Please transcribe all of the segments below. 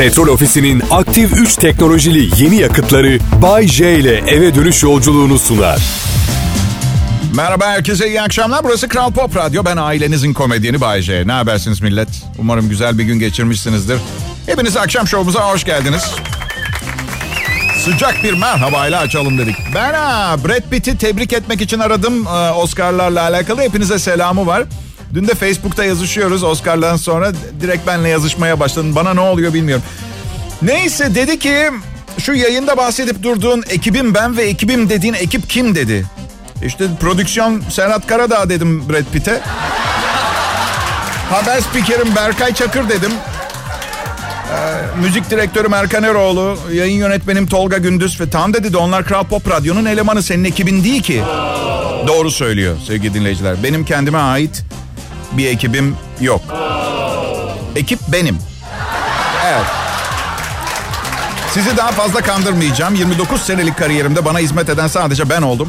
Petrol Ofisi'nin aktif 3 teknolojili yeni yakıtları Bay J ile eve dönüş yolculuğunu sunar. Merhaba herkese iyi akşamlar. Burası Kral Pop Radyo. Ben ailenizin komedyeni Bay J. Ne habersiniz millet? Umarım güzel bir gün geçirmişsinizdir. Hepiniz akşam şovumuza hoş geldiniz. Sıcak bir merhabayla açalım dedik. Ben ha, Brad Pitt'i tebrik etmek için aradım ee, Oscar'larla alakalı. Hepinize selamı var. Dün de Facebook'ta yazışıyoruz Oscar'dan sonra. Direkt benle yazışmaya başladın. Bana ne oluyor bilmiyorum. Neyse dedi ki şu yayında bahsedip durduğun ekibim ben ve ekibim dediğin ekip kim dedi. İşte prodüksiyon Serhat Karadağ dedim Brad Pitt'e. Haber spikerim Berkay Çakır dedim. Ee, müzik direktörüm Erkan Eroğlu, yayın yönetmenim Tolga Gündüz ve tam dedi de onlar Kral Pop Radyo'nun elemanı senin ekibin değil ki. Doğru söylüyor sevgili dinleyiciler. Benim kendime ait bir ekibim yok. Ekip benim. Evet. Sizi daha fazla kandırmayacağım. 29 senelik kariyerimde bana hizmet eden sadece ben oldum.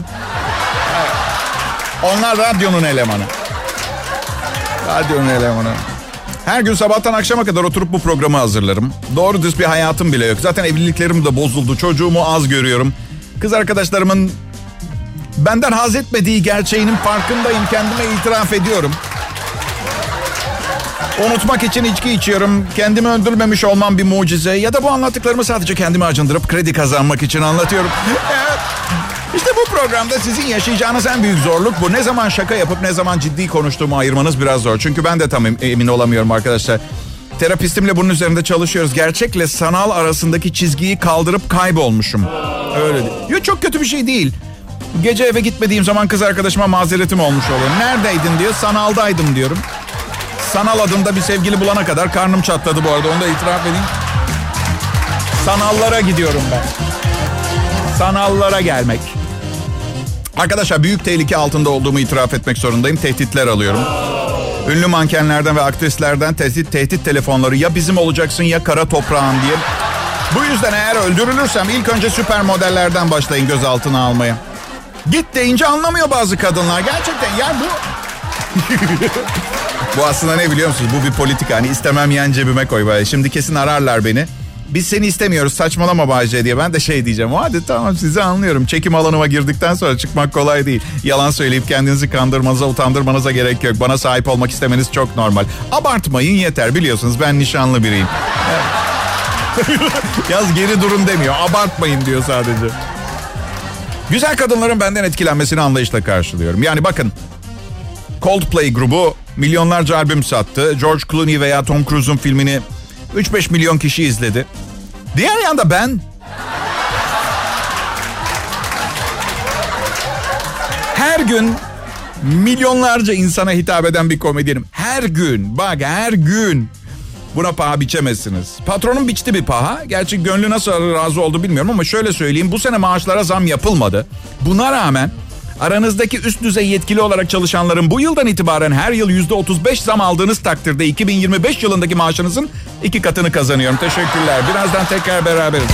Onlar radyonun elemanı. Radyonun elemanı. Her gün sabahtan akşama kadar oturup bu programı hazırlarım. Doğru düz bir hayatım bile yok. Zaten evliliklerim de bozuldu. Çocuğumu az görüyorum. Kız arkadaşlarımın benden haz etmediği gerçeğinin farkındayım. Kendime itiraf ediyorum. Unutmak için içki içiyorum. Kendimi öldürmemiş olmam bir mucize. Ya da bu anlattıklarımı sadece kendime acındırıp kredi kazanmak için anlatıyorum. İşte bu programda sizin yaşayacağınız en büyük zorluk bu. Ne zaman şaka yapıp ne zaman ciddi konuştuğumu ayırmanız biraz zor. Çünkü ben de tam emin olamıyorum arkadaşlar. Terapistimle bunun üzerinde çalışıyoruz. Gerçekle sanal arasındaki çizgiyi kaldırıp kaybolmuşum. Öyle değil. Yok çok kötü bir şey değil. Gece eve gitmediğim zaman kız arkadaşıma mazeretim olmuş oluyor. Neredeydin diyor. Sanaldaydım diyorum. Sanal adında bir sevgili bulana kadar karnım çatladı bu arada. Onu da itiraf edeyim. Sanallara gidiyorum ben. Sanallara gelmek. Arkadaşlar büyük tehlike altında olduğumu itiraf etmek zorundayım. Tehditler alıyorum. Ünlü mankenlerden ve aktrislerden tehdit, tehdit telefonları ya bizim olacaksın ya kara toprağın diye. Bu yüzden eğer öldürülürsem ilk önce süper modellerden başlayın gözaltına almaya. Git deyince anlamıyor bazı kadınlar. Gerçekten yani bu... bu aslında ne biliyor musunuz? Bu bir politika. Hani istemem yan cebime koy. Böyle. Şimdi kesin ararlar beni. Biz seni istemiyoruz saçmalama Bayce diye. Ben de şey diyeceğim. Hadi tamam sizi anlıyorum. Çekim alanıma girdikten sonra çıkmak kolay değil. Yalan söyleyip kendinizi kandırmanıza, utandırmanıza gerek yok. Bana sahip olmak istemeniz çok normal. Abartmayın yeter. Biliyorsunuz ben nişanlı biriyim. Yaz geri durun demiyor. Abartmayın diyor sadece. Güzel kadınların benden etkilenmesini anlayışla karşılıyorum. Yani bakın Coldplay grubu milyonlarca albüm sattı. George Clooney veya Tom Cruise'un filmini 3-5 milyon kişi izledi. Diğer yanda ben her gün milyonlarca insana hitap eden bir komedyenim. Her gün bak her gün buna paha biçemezsiniz. Patronun biçti bir paha. Gerçi gönlü nasıl razı oldu bilmiyorum ama şöyle söyleyeyim. Bu sene maaşlara zam yapılmadı. Buna rağmen Aranızdaki üst düzey yetkili olarak çalışanların bu yıldan itibaren her yıl yüzde 35 zam aldığınız takdirde 2025 yılındaki maaşınızın iki katını kazanıyorum. Teşekkürler. Birazdan tekrar beraberiz.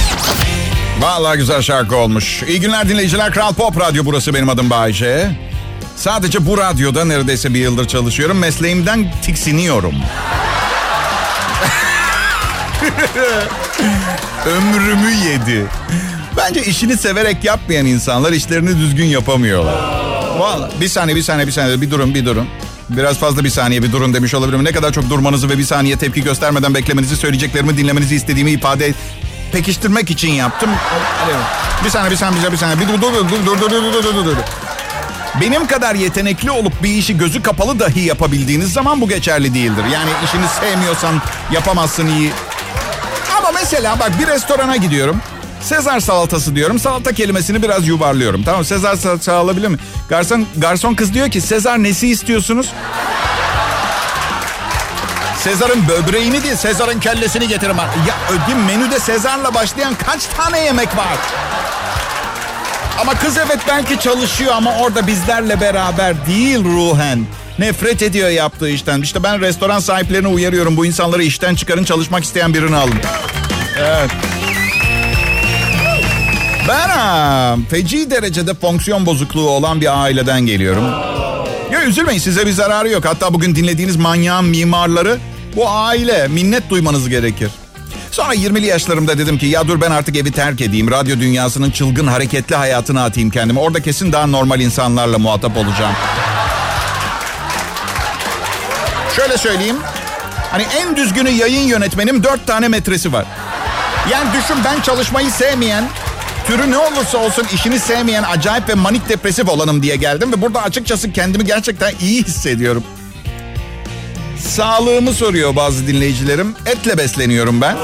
Vallahi güzel şarkı olmuş. İyi günler dinleyiciler. Kral Pop Radyo burası benim adım Bayşe. Sadece bu radyoda neredeyse bir yıldır çalışıyorum. Mesleğimden tiksiniyorum. Ömrümü yedi. Bence işini severek yapmayan insanlar işlerini düzgün yapamıyorlar. Vallahi bir saniye bir saniye bir saniye bir durun bir durun. Biraz fazla bir saniye bir durun demiş olabilirim. Ne kadar çok durmanızı ve bir saniye tepki göstermeden beklemenizi, söyleyeceklerimi dinlemenizi istediğimi ifade pekiştirmek için yaptım. Bir saniye bir saniye bir saniye bir dur dur dur dur dur dur dur dur dur. Benim kadar yetenekli olup bir işi gözü kapalı dahi yapabildiğiniz zaman bu geçerli değildir. Yani işini sevmiyorsan yapamazsın iyi. Ama mesela bak bir restorana gidiyorum. Sezar salatası diyorum. Salata kelimesini biraz yuvarlıyorum. Tamam Sezar salatası alabilir mi? Garson, garson kız diyor ki Sezar nesi istiyorsunuz? Sezar'ın böbreğini değil Sezar'ın kellesini getirin. Ya ödeyim menüde Sezar'la başlayan kaç tane yemek var? Ama kız evet belki çalışıyor ama orada bizlerle beraber değil ruhen. Nefret ediyor yaptığı işten. İşte ben restoran sahiplerini uyarıyorum. Bu insanları işten çıkarın çalışmak isteyen birini alın. Evet. Ben ha, feci derecede fonksiyon bozukluğu olan bir aileden geliyorum. Ya üzülmeyin size bir zararı yok. Hatta bugün dinlediğiniz manyağın mimarları bu aile minnet duymanız gerekir. Sonra 20'li yaşlarımda dedim ki ya dur ben artık evi terk edeyim. Radyo dünyasının çılgın hareketli hayatına atayım kendimi. Orada kesin daha normal insanlarla muhatap olacağım. Şöyle söyleyeyim. Hani en düzgünü yayın yönetmenim dört tane metresi var. Yani düşün ben çalışmayı sevmeyen, türü ne olursa olsun işini sevmeyen acayip ve manik depresif olanım diye geldim. Ve burada açıkçası kendimi gerçekten iyi hissediyorum. Sağlığımı soruyor bazı dinleyicilerim. Etle besleniyorum ben.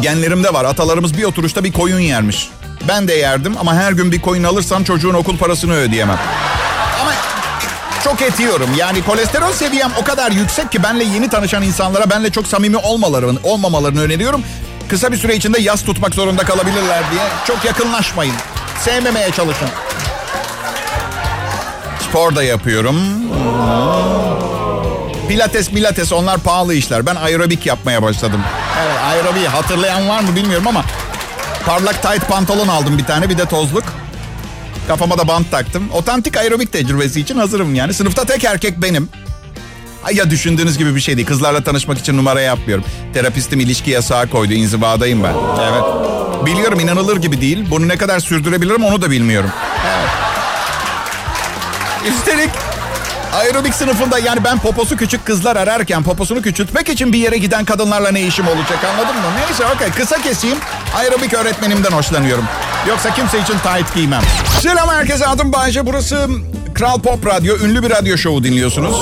Genlerimde var. Atalarımız bir oturuşta bir koyun yermiş. Ben de yerdim ama her gün bir koyun alırsam çocuğun okul parasını ödeyemem. Ama çok et yiyorum. Yani kolesterol seviyem o kadar yüksek ki benle yeni tanışan insanlara benle çok samimi olmalarını, olmamalarını öneriyorum. Kısa bir süre içinde yas tutmak zorunda kalabilirler diye çok yakınlaşmayın. Sevmemeye çalışın. Spor da yapıyorum. Pilates, pilates onlar pahalı işler. Ben aerobik yapmaya başladım. Evet aerobik hatırlayan var mı bilmiyorum ama parlak tight pantolon aldım bir tane bir de tozluk. Kafama da bant taktım. Otantik aerobik tecrübesi için hazırım yani. Sınıfta tek erkek benim. Ya düşündüğünüz gibi bir şey değil. Kızlarla tanışmak için numara yapmıyorum. Terapistim ilişki yasağı koydu. İnzivadayım ben. Evet. Biliyorum inanılır gibi değil. Bunu ne kadar sürdürebilirim onu da bilmiyorum. Evet. Üstelik aerobik sınıfında yani ben poposu küçük kızlar ararken poposunu küçültmek için bir yere giden kadınlarla ne işim olacak anladın mı? Neyse okey kısa keseyim. Aerobik öğretmenimden hoşlanıyorum. Yoksa kimse için tight giymem. Selam herkese adım Bayce. Burası Kral Pop Radyo. Ünlü bir radyo şovu dinliyorsunuz.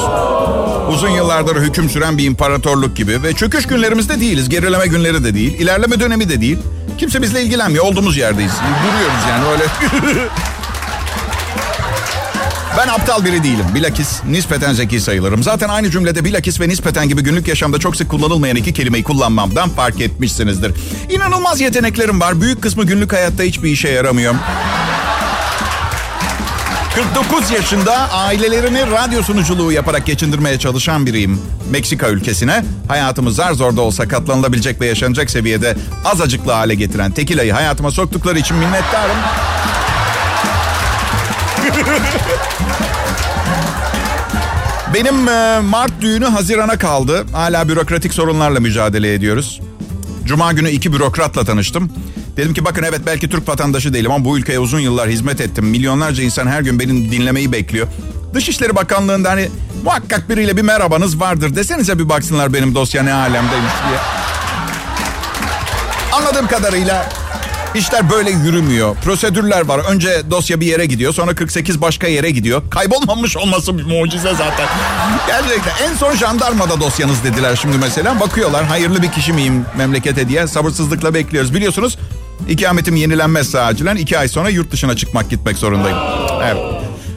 Uzun yıllardır hüküm süren bir imparatorluk gibi. Ve çöküş günlerimizde değiliz. Gerileme günleri de değil. ilerleme dönemi de değil. Kimse bizle ilgilenmiyor. Olduğumuz yerdeyiz. Duruyoruz yani öyle. Ben aptal biri değilim. Bilakis nispeten zeki sayılırım. Zaten aynı cümlede bilakis ve nispeten gibi günlük yaşamda çok sık kullanılmayan iki kelimeyi kullanmamdan fark etmişsinizdir. İnanılmaz yeteneklerim var. Büyük kısmı günlük hayatta hiçbir işe yaramıyor. 49 yaşında ailelerini radyo sunuculuğu yaparak geçindirmeye çalışan biriyim. Meksika ülkesine hayatımı zar zor da olsa katlanılabilecek ve yaşanacak seviyede azacıklı hale getiren tekilayı hayatıma soktukları için minnettarım. Benim e, Mart düğünü Haziran'a kaldı. Hala bürokratik sorunlarla mücadele ediyoruz. Cuma günü iki bürokratla tanıştım. Dedim ki bakın evet belki Türk vatandaşı değilim ama bu ülkeye uzun yıllar hizmet ettim. Milyonlarca insan her gün benim dinlemeyi bekliyor. Dışişleri Bakanlığı'nda hani muhakkak biriyle bir merhabanız vardır. Desenize bir baksınlar benim dosya ne alemdeymiş diye. Anladığım kadarıyla işler böyle yürümüyor. Prosedürler var. Önce dosya bir yere gidiyor. Sonra 48 başka yere gidiyor. Kaybolmamış olması bir mucize zaten. Gerçekten. En son jandarmada dosyanız dediler şimdi mesela. Bakıyorlar hayırlı bir kişi miyim memlekete diye. Sabırsızlıkla bekliyoruz. Biliyorsunuz ikametim yenilenmezse acilen iki ay sonra yurt dışına çıkmak gitmek zorundayım. Evet.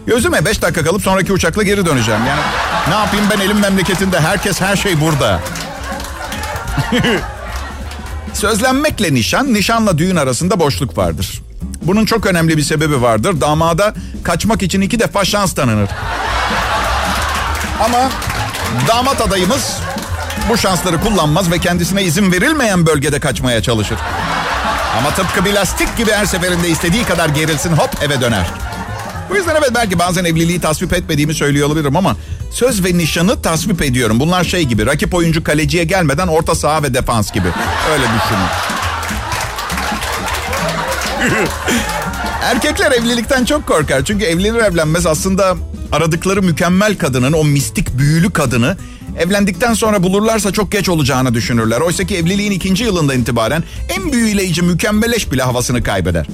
Gözüme 5 dakika kalıp sonraki uçakla geri döneceğim. Yani ne yapayım ben elim memleketinde. Herkes her şey burada. Sözlenmekle nişan, nişanla düğün arasında boşluk vardır. Bunun çok önemli bir sebebi vardır. Damada kaçmak için iki defa şans tanınır. Ama damat adayımız bu şansları kullanmaz ve kendisine izin verilmeyen bölgede kaçmaya çalışır. Ama tıpkı bir lastik gibi her seferinde istediği kadar gerilsin hop eve döner. Bu yüzden evet belki bazen evliliği tasvip etmediğimi söylüyor olabilirim ama söz ve nişanı tasvip ediyorum. Bunlar şey gibi rakip oyuncu kaleciye gelmeden orta saha ve defans gibi. Öyle düşünün. Erkekler evlilikten çok korkar. Çünkü evlenir evlenmez aslında aradıkları mükemmel kadının, o mistik büyülü kadını evlendikten sonra bulurlarsa çok geç olacağını düşünürler. Oysa ki evliliğin ikinci yılından itibaren en büyüleyici mükemmeleş bile havasını kaybeder.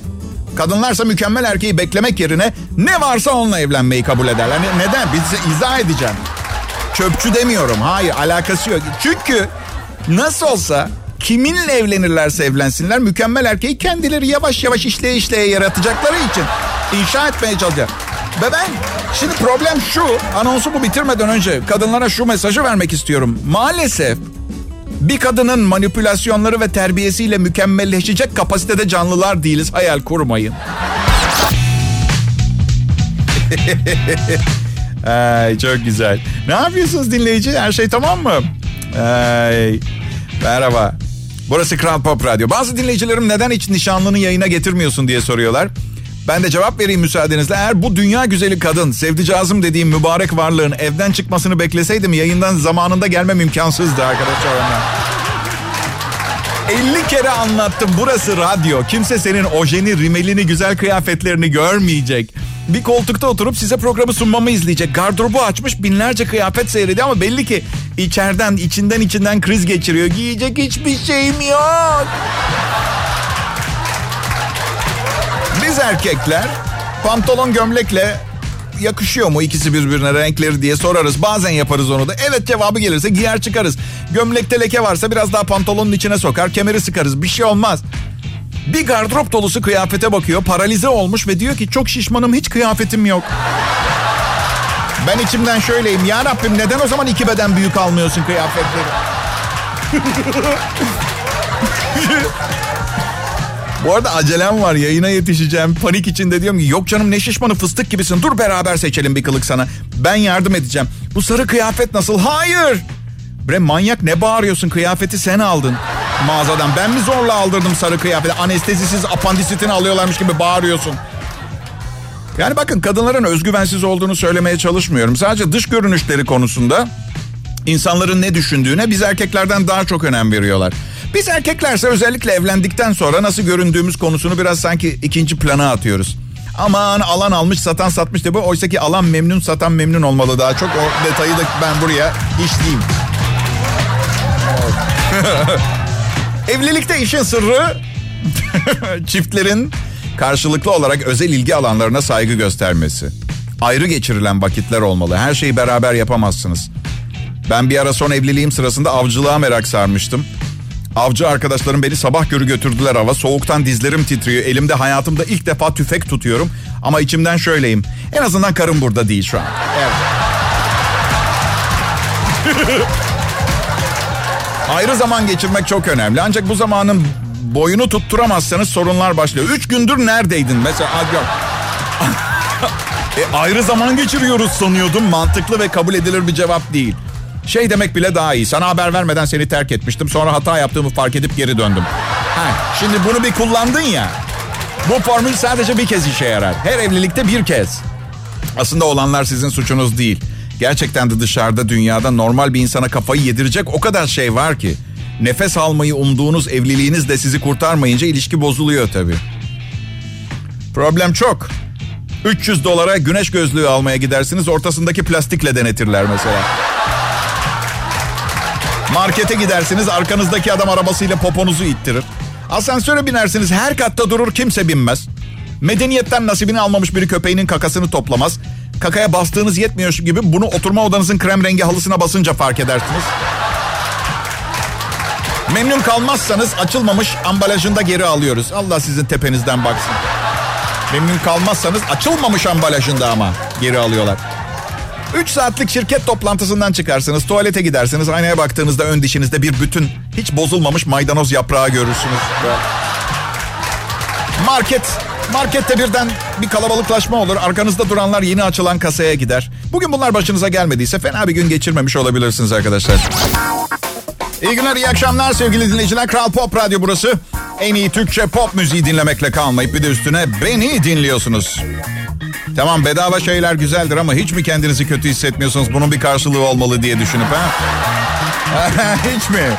Kadınlarsa mükemmel erkeği beklemek yerine ne varsa onunla evlenmeyi kabul ederler. Yani neden? Biz izah edeceğim. Çöpçü demiyorum. Hayır alakası yok. Çünkü nasıl olsa kiminle evlenirlerse evlensinler mükemmel erkeği kendileri yavaş yavaş işleye işleye yaratacakları için inşa etmeye çalışacak. Ve ben şimdi problem şu anonsumu bitirmeden önce kadınlara şu mesajı vermek istiyorum. Maalesef bir kadının manipülasyonları ve terbiyesiyle mükemmelleşecek kapasitede canlılar değiliz. Hayal kurmayın. Ay, çok güzel. Ne yapıyorsunuz dinleyici? Her şey tamam mı? Ay, merhaba. Burası Kral Pop Radyo. Bazı dinleyicilerim neden hiç nişanlını yayına getirmiyorsun diye soruyorlar. Ben de cevap vereyim müsaadenizle. Eğer bu dünya güzeli kadın, sevdicazım dediğim mübarek varlığın evden çıkmasını bekleseydim yayından zamanında gelmem imkansızdı arkadaşlar ondan. 50 kere anlattım. Burası radyo. Kimse senin ojeni, rimelini, güzel kıyafetlerini görmeyecek. Bir koltukta oturup size programı sunmamı izleyecek. Gardırobu açmış binlerce kıyafet seyrediyor ama belli ki içeriden, içinden içinden kriz geçiriyor. Giyecek hiçbir şeyim yok. Biz erkekler pantolon gömlekle yakışıyor mu ikisi birbirine renkleri diye sorarız. Bazen yaparız onu da. Evet cevabı gelirse giyer çıkarız. Gömlekte leke varsa biraz daha pantolonun içine sokar, kemeri sıkarız. Bir şey olmaz. Bir gardırop dolusu kıyafete bakıyor, paralize olmuş ve diyor ki çok şişmanım hiç kıyafetim yok. Ben içimden şöyleyim. Ya Rabbim neden o zaman iki beden büyük almıyorsun kıyafetleri? Bu arada acelem var yayına yetişeceğim. Panik içinde diyorum ki yok canım ne şişmanı fıstık gibisin. Dur beraber seçelim bir kılık sana. Ben yardım edeceğim. Bu sarı kıyafet nasıl? Hayır. Bre manyak ne bağırıyorsun kıyafeti sen aldın mağazadan. Ben mi zorla aldırdım sarı kıyafeti? Anestezisiz apandisitini alıyorlarmış gibi bağırıyorsun. Yani bakın kadınların özgüvensiz olduğunu söylemeye çalışmıyorum. Sadece dış görünüşleri konusunda insanların ne düşündüğüne biz erkeklerden daha çok önem veriyorlar. Biz erkeklerse özellikle evlendikten sonra nasıl göründüğümüz konusunu biraz sanki ikinci plana atıyoruz. Aman alan almış satan satmış diye. Oysa ki alan memnun satan memnun olmalı daha çok. O detayı da ben buraya işleyeyim. Evlilikte işin sırrı çiftlerin karşılıklı olarak özel ilgi alanlarına saygı göstermesi. Ayrı geçirilen vakitler olmalı. Her şeyi beraber yapamazsınız. Ben bir ara son evliliğim sırasında avcılığa merak sarmıştım. Avcı arkadaşlarım beni sabah körü götürdüler hava. Soğuktan dizlerim titriyor. Elimde hayatımda ilk defa tüfek tutuyorum. Ama içimden şöyleyim. En azından karım burada değil şu an. Evet. Ayrı zaman geçirmek çok önemli. Ancak bu zamanın boyunu tutturamazsanız sorunlar başlıyor. Üç gündür neredeydin? Mesela yok. e, ayrı zaman geçiriyoruz sanıyordum. Mantıklı ve kabul edilir bir cevap değil. Şey demek bile daha iyi. Sana haber vermeden seni terk etmiştim. Sonra hata yaptığımı fark edip geri döndüm. Ha, şimdi bunu bir kullandın ya. Bu formül sadece bir kez işe yarar. Her evlilikte bir kez. Aslında olanlar sizin suçunuz değil. Gerçekten de dışarıda dünyada normal bir insana kafayı yedirecek o kadar şey var ki. Nefes almayı umduğunuz evliliğiniz de sizi kurtarmayınca ilişki bozuluyor tabii. Problem çok. 300 dolara güneş gözlüğü almaya gidersiniz ortasındaki plastikle denetirler mesela. Markete gidersiniz arkanızdaki adam arabasıyla poponuzu ittirir. Asansöre binersiniz her katta durur kimse binmez. Medeniyetten nasibini almamış biri köpeğinin kakasını toplamaz. Kakaya bastığınız yetmiyor gibi bunu oturma odanızın krem rengi halısına basınca fark edersiniz. Memnun kalmazsanız açılmamış ambalajında geri alıyoruz. Allah sizin tepenizden baksın. Memnun kalmazsanız açılmamış ambalajında ama geri alıyorlar. 3 saatlik şirket toplantısından çıkarsınız. Tuvalete gidersiniz. Aynaya baktığınızda ön dişinizde bir bütün hiç bozulmamış maydanoz yaprağı görürsünüz. Market. Markette birden bir kalabalıklaşma olur. Arkanızda duranlar yeni açılan kasaya gider. Bugün bunlar başınıza gelmediyse fena bir gün geçirmemiş olabilirsiniz arkadaşlar. İyi günler, iyi akşamlar sevgili dinleyiciler. Kral Pop Radyo burası. En iyi Türkçe pop müziği dinlemekle kalmayıp bir de üstüne beni dinliyorsunuz. Tamam bedava şeyler güzeldir ama hiç mi kendinizi kötü hissetmiyorsunuz? Bunun bir karşılığı olmalı diye düşünüp ha? hiç mi?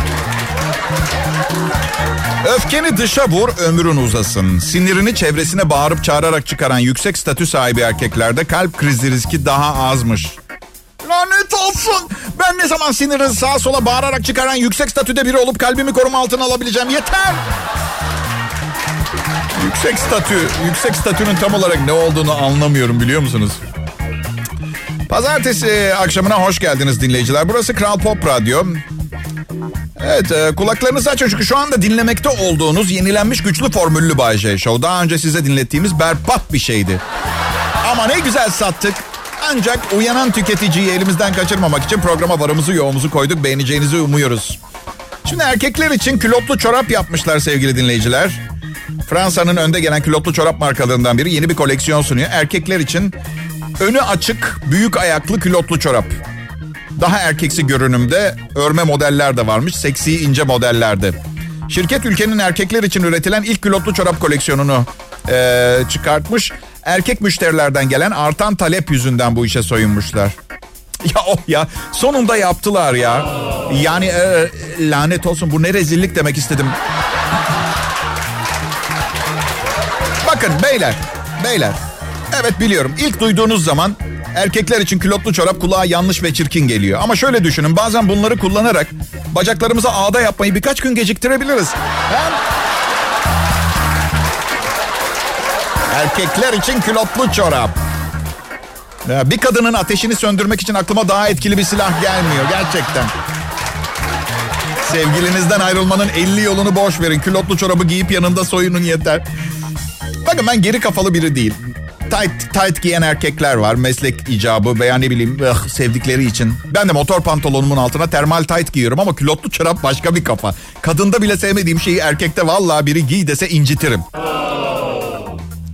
Öfkeni dışa vur, ömrün uzasın. Sinirini çevresine bağırıp çağırarak çıkaran yüksek statü sahibi erkeklerde kalp krizi riski daha azmış. Lanet olsun. Ben ne zaman sinirini sağa sola bağırarak çıkaran yüksek statüde biri olup kalbimi koruma altına alabileceğim. Yeter. Yüksek statü, yüksek statünün tam olarak ne olduğunu anlamıyorum biliyor musunuz? Pazartesi akşamına hoş geldiniz dinleyiciler. Burası Kral Pop Radyo. Evet e, kulaklarınızı açın çünkü şu anda dinlemekte olduğunuz yenilenmiş güçlü formüllü Bay J Show. Daha önce size dinlettiğimiz berbat bir şeydi. Ama ne güzel sattık. Ancak uyanan tüketiciyi elimizden kaçırmamak için programa varımızı yoğumuzu koyduk. Beğeneceğinizi umuyoruz. Şimdi erkekler için külotlu çorap yapmışlar sevgili dinleyiciler. Fransa'nın önde gelen külotlu çorap markalarından biri yeni bir koleksiyon sunuyor. Erkekler için önü açık, büyük ayaklı külotlu çorap. Daha erkeksi görünümde örme modeller de varmış. Seksi ince modellerde. Şirket ülkenin erkekler için üretilen ilk külotlu çorap koleksiyonunu e, çıkartmış. Erkek müşterilerden gelen artan talep yüzünden bu işe soyunmuşlar. Ya oh ya sonunda yaptılar ya. Yani e, lanet olsun bu ne rezillik demek istedim. Bakın beyler, beyler. Evet biliyorum ilk duyduğunuz zaman erkekler için külotlu çorap kulağa yanlış ve çirkin geliyor. Ama şöyle düşünün bazen bunları kullanarak bacaklarımıza ağda yapmayı birkaç gün geciktirebiliriz. Hem Erkekler için külotlu çorap. Bir kadının ateşini söndürmek için aklıma daha etkili bir silah gelmiyor gerçekten. Sevgilinizden ayrılmanın 50 yolunu boş verin. Külotlu çorabı giyip yanında soyunun yeter. Bakın ben geri kafalı biri değil. Tight, tight giyen erkekler var. Meslek icabı veya ne bileyim ıh, sevdikleri için. Ben de motor pantolonumun altına termal tight giyiyorum ama külotlu çorap başka bir kafa. Kadında bile sevmediğim şeyi erkekte vallahi biri giy dese incitirim.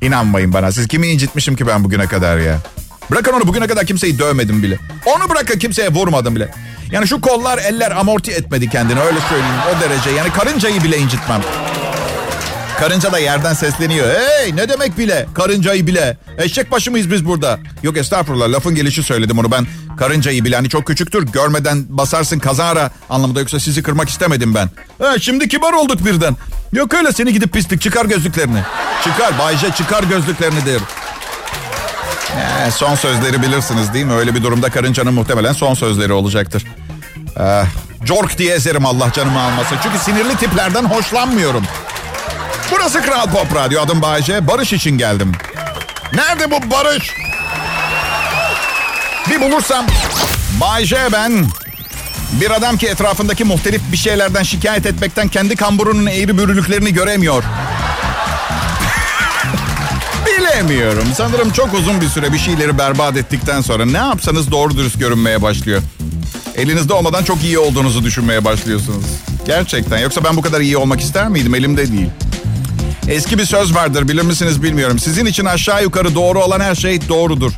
İnanmayın bana. Siz kimi incitmişim ki ben bugüne kadar ya? Bırakın onu bugüne kadar kimseyi dövmedim bile. Onu bırakın kimseye vurmadım bile. Yani şu kollar eller amorti etmedi kendini öyle söyleyeyim o derece. Yani karıncayı bile incitmem. Karınca da yerden sesleniyor. Hey ne demek bile? Karıncayı bile. Eşek başı mıyız biz burada? Yok estağfurullah lafın gelişi söyledim onu ben. Karıncayı bile hani çok küçüktür. Görmeden basarsın kazara anlamında yoksa sizi kırmak istemedim ben. Ha, şimdi kibar olduk birden. Yok öyle seni gidip pislik çıkar gözlüklerini. Çıkar Bayce çıkar gözlüklerini der. Ee, son sözleri bilirsiniz değil mi? Öyle bir durumda karıncanın muhtemelen son sözleri olacaktır. Ee, Jork diye ezerim Allah canımı almasın. Çünkü sinirli tiplerden hoşlanmıyorum. Burası Kral Pop Radyo. Adım Bayece. Barış için geldim. Nerede bu barış? Bir bulursam. Bayece ben. Bir adam ki etrafındaki muhtelif bir şeylerden şikayet etmekten kendi kamburunun eğri bürülüklerini göremiyor. Bilemiyorum. Sanırım çok uzun bir süre bir şeyleri berbat ettikten sonra ne yapsanız doğru dürüst görünmeye başlıyor. Elinizde olmadan çok iyi olduğunuzu düşünmeye başlıyorsunuz. Gerçekten. Yoksa ben bu kadar iyi olmak ister miydim? Elimde değil. Eski bir söz vardır bilir misiniz bilmiyorum. Sizin için aşağı yukarı doğru olan her şey doğrudur.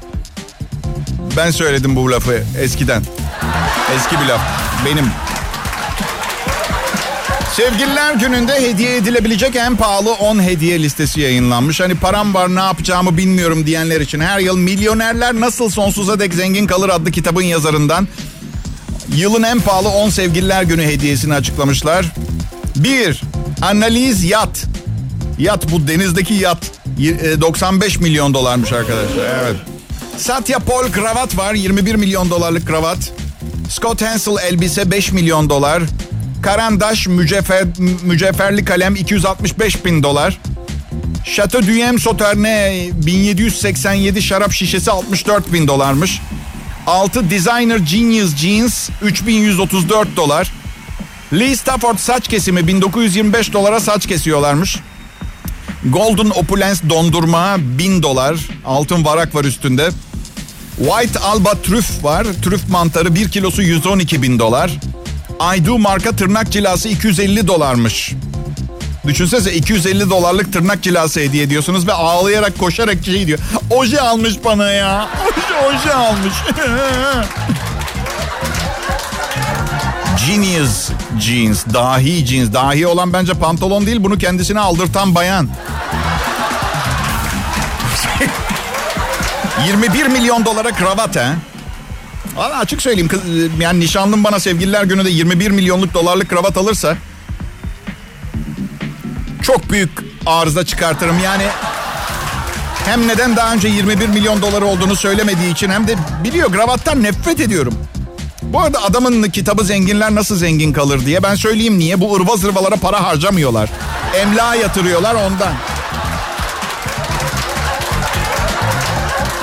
Ben söyledim bu lafı eskiden. Eski bir laf. Benim. Sevgililer gününde hediye edilebilecek en pahalı 10 hediye listesi yayınlanmış. Hani param var ne yapacağımı bilmiyorum diyenler için her yıl Milyonerler Nasıl Sonsuza Dek Zengin Kalır adlı kitabın yazarından yılın en pahalı 10 sevgililer günü hediyesini açıklamışlar. 1. Analiz yat. Yat bu denizdeki yat. 95 e, milyon dolarmış arkadaşlar. Evet. Satya Paul kravat var. 21 milyon dolarlık kravat. Scott Hansel elbise 5 milyon dolar. Karandaş mücevher, mücevherli kalem 265 bin dolar. Chateau Duyem Sauternes 1787 şarap şişesi 64 bin dolarmış. 6 Designer Genius Jeans 3134 dolar. Lee Stafford saç kesimi 1925 dolara saç kesiyorlarmış. Golden Opulence dondurma 1000 dolar. Altın varak var üstünde. White Alba trüf var. Trüf mantarı 1 kilosu 112 bin dolar. Aydu marka tırnak cilası 250 dolarmış. Düşünsenize 250 dolarlık tırnak cilası hediye ediyorsunuz ve ağlayarak koşarak şey diyor. Oje almış bana ya. Oje, oje almış. Genius jeans, dahi jeans. Dahi olan bence pantolon değil bunu kendisine aldırtan bayan. 21 milyon dolara kravat ha. Valla açık söyleyeyim kız, yani nişanlım bana sevgililer gününde 21 milyonluk dolarlık kravat alırsa çok büyük arıza çıkartırım. Yani hem neden daha önce 21 milyon doları olduğunu söylemediği için hem de biliyor kravattan nefret ediyorum. Bu arada adamın kitabı zenginler nasıl zengin kalır diye ben söyleyeyim niye. Bu ırva zırvalara para harcamıyorlar. Emlağa yatırıyorlar ondan.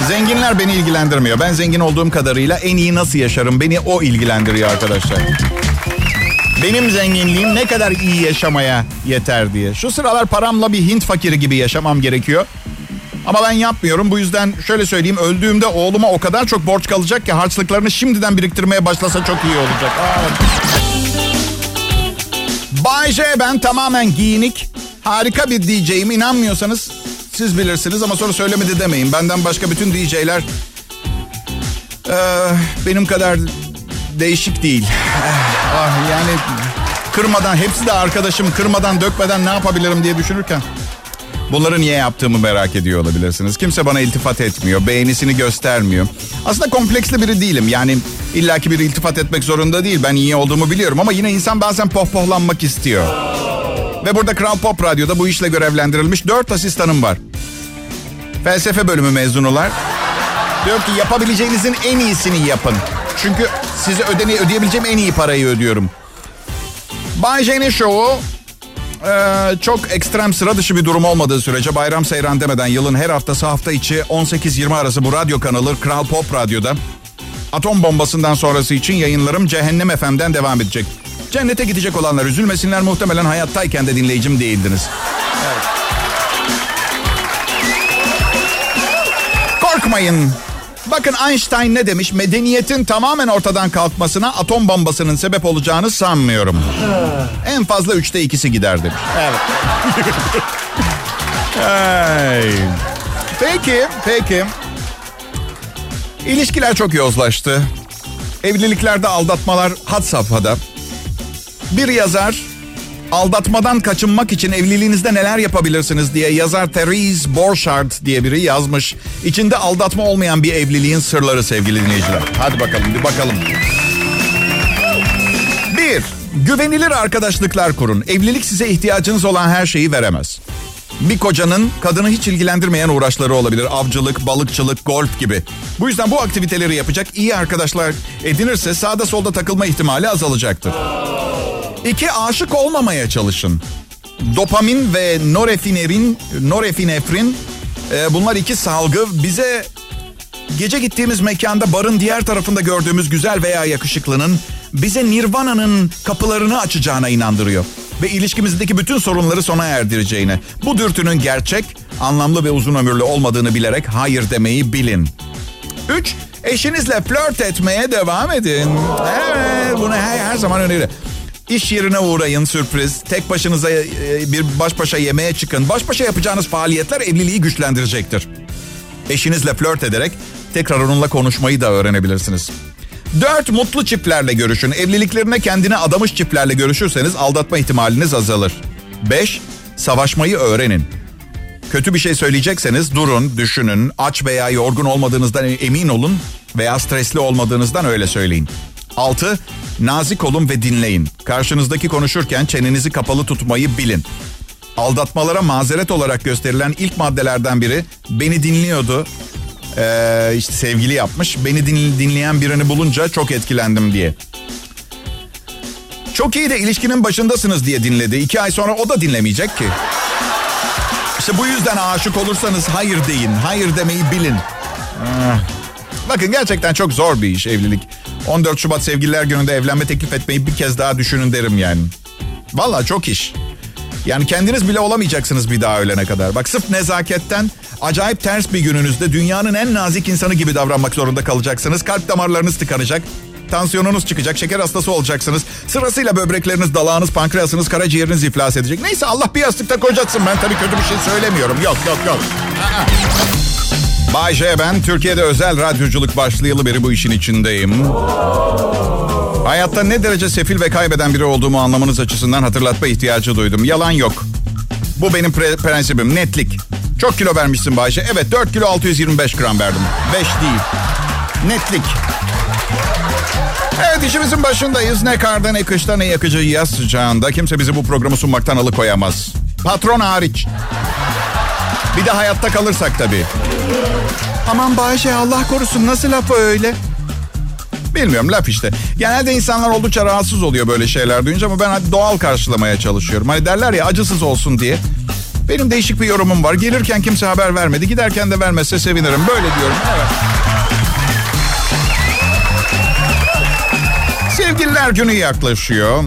Zenginler beni ilgilendirmiyor. Ben zengin olduğum kadarıyla en iyi nasıl yaşarım beni o ilgilendiriyor arkadaşlar. Benim zenginliğim ne kadar iyi yaşamaya yeter diye. Şu sıralar paramla bir Hint fakiri gibi yaşamam gerekiyor. Ama ben yapmıyorum. Bu yüzden şöyle söyleyeyim. Öldüğümde oğluma o kadar çok borç kalacak ki harçlıklarını şimdiden biriktirmeye başlasa çok iyi olacak. Bay J ben tamamen giyinik. Harika bir DJ'im. İnanmıyorsanız siz bilirsiniz ama sonra söylemedi demeyin. Benden başka bütün DJ'ler ee, benim kadar değişik değil. ah, yani kırmadan hepsi de arkadaşım kırmadan dökmeden ne yapabilirim diye düşünürken bunları niye yaptığımı merak ediyor olabilirsiniz. Kimse bana iltifat etmiyor, beğenisini göstermiyor. Aslında kompleksli biri değilim. Yani illaki bir iltifat etmek zorunda değil. Ben iyi olduğumu biliyorum ama yine insan bazen pohpohlanmak istiyor. Ve burada Kral Pop Radyo'da bu işle görevlendirilmiş dört asistanım var. Felsefe bölümü mezunular. Diyor ki yapabileceğinizin en iyisini yapın. Çünkü size ödene, ödeyebileceğim en iyi parayı ödüyorum. Bay J'nin şovu ee, çok ekstrem sıra dışı bir durum olmadığı sürece bayram seyran demeden yılın her haftası hafta içi 18-20 arası bu radyo kanalı Kral Pop Radyo'da atom bombasından sonrası için yayınlarım Cehennem FM'den devam edecek. Cennete gidecek olanlar üzülmesinler muhtemelen hayattayken de dinleyicim değildiniz. Evet. Korkmayın. Bakın Einstein ne demiş? Medeniyetin tamamen ortadan kalkmasına atom bombasının sebep olacağını sanmıyorum. en fazla üçte ikisi gider demiş. Evet. hey. Peki, peki. İlişkiler çok yozlaştı. Evliliklerde aldatmalar had safhada. Bir yazar aldatmadan kaçınmak için evliliğinizde neler yapabilirsiniz diye yazar Therese Borchardt diye biri yazmış. İçinde aldatma olmayan bir evliliğin sırları sevgili dinleyiciler. Hadi bakalım bir bakalım. Bir, güvenilir arkadaşlıklar kurun. Evlilik size ihtiyacınız olan her şeyi veremez. Bir kocanın kadını hiç ilgilendirmeyen uğraşları olabilir. Avcılık, balıkçılık, golf gibi. Bu yüzden bu aktiviteleri yapacak iyi arkadaşlar edinirse sağda solda takılma ihtimali azalacaktır. İki, aşık olmamaya çalışın. Dopamin ve norefinerin, norepinefrin e, bunlar iki salgı bize gece gittiğimiz mekanda barın diğer tarafında gördüğümüz güzel veya yakışıklının bize Nirvana'nın kapılarını açacağına inandırıyor. Ve ilişkimizdeki bütün sorunları sona erdireceğine. Bu dürtünün gerçek, anlamlı ve uzun ömürlü olmadığını bilerek hayır demeyi bilin. Üç, eşinizle flört etmeye devam edin. Evet, bunu her, her zaman öneri. İş yerine uğrayın sürpriz. Tek başınıza e, bir baş başa yemeğe çıkın. Baş başa yapacağınız faaliyetler evliliği güçlendirecektir. Eşinizle flört ederek tekrar onunla konuşmayı da öğrenebilirsiniz. Dört mutlu çiftlerle görüşün. Evliliklerine kendine adamış çiftlerle görüşürseniz aldatma ihtimaliniz azalır. Beş, savaşmayı öğrenin. Kötü bir şey söyleyecekseniz durun, düşünün, aç veya yorgun olmadığınızdan emin olun veya stresli olmadığınızdan öyle söyleyin. 6. Nazik olun ve dinleyin. Karşınızdaki konuşurken çenenizi kapalı tutmayı bilin. Aldatmalara mazeret olarak gösterilen ilk maddelerden biri beni dinliyordu. Ee, işte sevgili yapmış. Beni dinleyen birini bulunca çok etkilendim diye. Çok iyi de ilişkinin başındasınız diye dinledi. İki ay sonra o da dinlemeyecek ki. İşte bu yüzden aşık olursanız hayır deyin. Hayır demeyi bilin. Ah. Bakın gerçekten çok zor bir iş evlilik. 14 Şubat Sevgililer Günü'nde evlenme teklif etmeyi bir kez daha düşünün derim yani. Valla çok iş. Yani kendiniz bile olamayacaksınız bir daha ölene kadar. Bak sırf nezaketten acayip ters bir gününüzde dünyanın en nazik insanı gibi davranmak zorunda kalacaksınız. Kalp damarlarınız tıkanacak. Tansiyonunuz çıkacak, şeker hastası olacaksınız. Sırasıyla böbrekleriniz, dalağınız, pankreasınız, karaciğeriniz iflas edecek. Neyse Allah bir yastıkta kocatsın. Ben tabii kötü bir şey söylemiyorum. Yok yok yok. Bay ben. Türkiye'de özel radyoculuk başlayalı beri bu işin içindeyim. Hayatta ne derece sefil ve kaybeden biri olduğumu anlamanız açısından hatırlatma ihtiyacı duydum. Yalan yok. Bu benim pre- prensibim. Netlik. Çok kilo vermişsin Bayşe. Evet 4 kilo 625 gram verdim. 5 değil. Netlik. Evet işimizin başındayız. Ne karda ne kışta ne yakıcı yaz sıcağında. Kimse bizi bu programı sunmaktan alıkoyamaz. Patron hariç. Bir de hayatta kalırsak tabii. Aman Bayşe Allah korusun nasıl lafı öyle? Bilmiyorum laf işte. Genelde insanlar oldukça rahatsız oluyor böyle şeyler duyunca ama ben doğal karşılamaya çalışıyorum. Hani derler ya acısız olsun diye. Benim değişik bir yorumum var. Gelirken kimse haber vermedi. Giderken de vermezse sevinirim. Böyle diyorum. Evet. Sevgililer günü yaklaşıyor.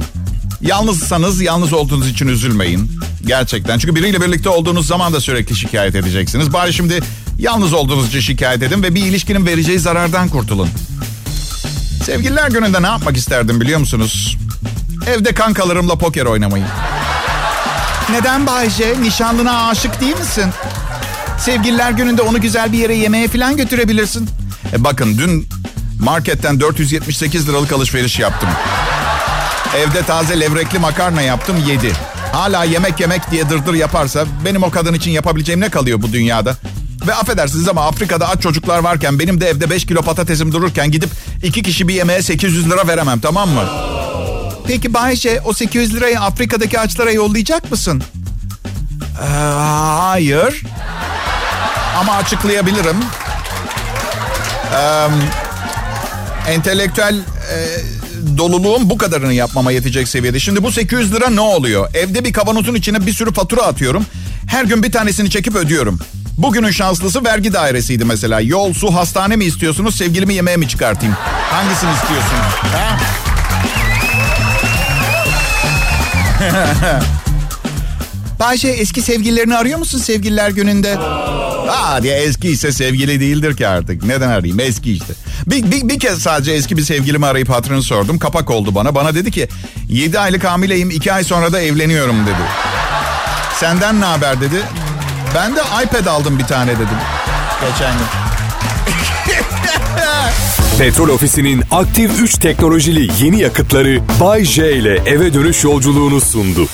Yalnızsanız yalnız olduğunuz için üzülmeyin. Gerçekten. Çünkü biriyle birlikte olduğunuz zaman da sürekli şikayet edeceksiniz. Bari şimdi yalnız olduğunuz için şikayet edin ve bir ilişkinin vereceği zarardan kurtulun. Sevgililer gününde ne yapmak isterdim biliyor musunuz? Evde kankalarımla poker oynamayı. Neden Bayce? Nişanlına aşık değil misin? Sevgililer gününde onu güzel bir yere yemeğe falan götürebilirsin. E bakın dün marketten 478 liralık alışveriş yaptım. Evde taze levrekli makarna yaptım yedi. Hala yemek yemek diye dırdır yaparsa benim o kadın için yapabileceğim ne kalıyor bu dünyada? Ve affedersiniz ama Afrika'da aç çocuklar varken benim de evde 5 kilo patatesim dururken gidip iki kişi bir yemeğe 800 lira veremem tamam mı? peki Bayce o 800 lirayı Afrika'daki açlara yollayacak mısın? Ee, hayır. Ama açıklayabilirim. Ee, entelektüel e, doluluğum bu kadarını yapmama yetecek seviyede. Şimdi bu 800 lira ne oluyor? Evde bir kavanozun içine bir sürü fatura atıyorum. Her gün bir tanesini çekip ödüyorum. Bugünün şanslısı vergi dairesiydi mesela. Yol, su, hastane mi istiyorsunuz, sevgilimi yemeğe mi çıkartayım? Hangisini istiyorsunuz? Ha? Bayşe eski sevgililerini arıyor musun sevgililer gününde? Aa diye eski ise sevgili değildir ki artık. Neden arayayım? Eski işte. Bir, bir, bir kez sadece eski bir sevgilimi arayıp hatırını sordum. Kapak oldu bana. Bana dedi ki 7 aylık hamileyim 2 ay sonra da evleniyorum dedi. Senden ne haber dedi. Ben de iPad aldım bir tane dedim. Geçen gün. Petrol Ofisi'nin aktif 3 teknolojili yeni yakıtları Bay J ile eve dönüş yolculuğunu sundu.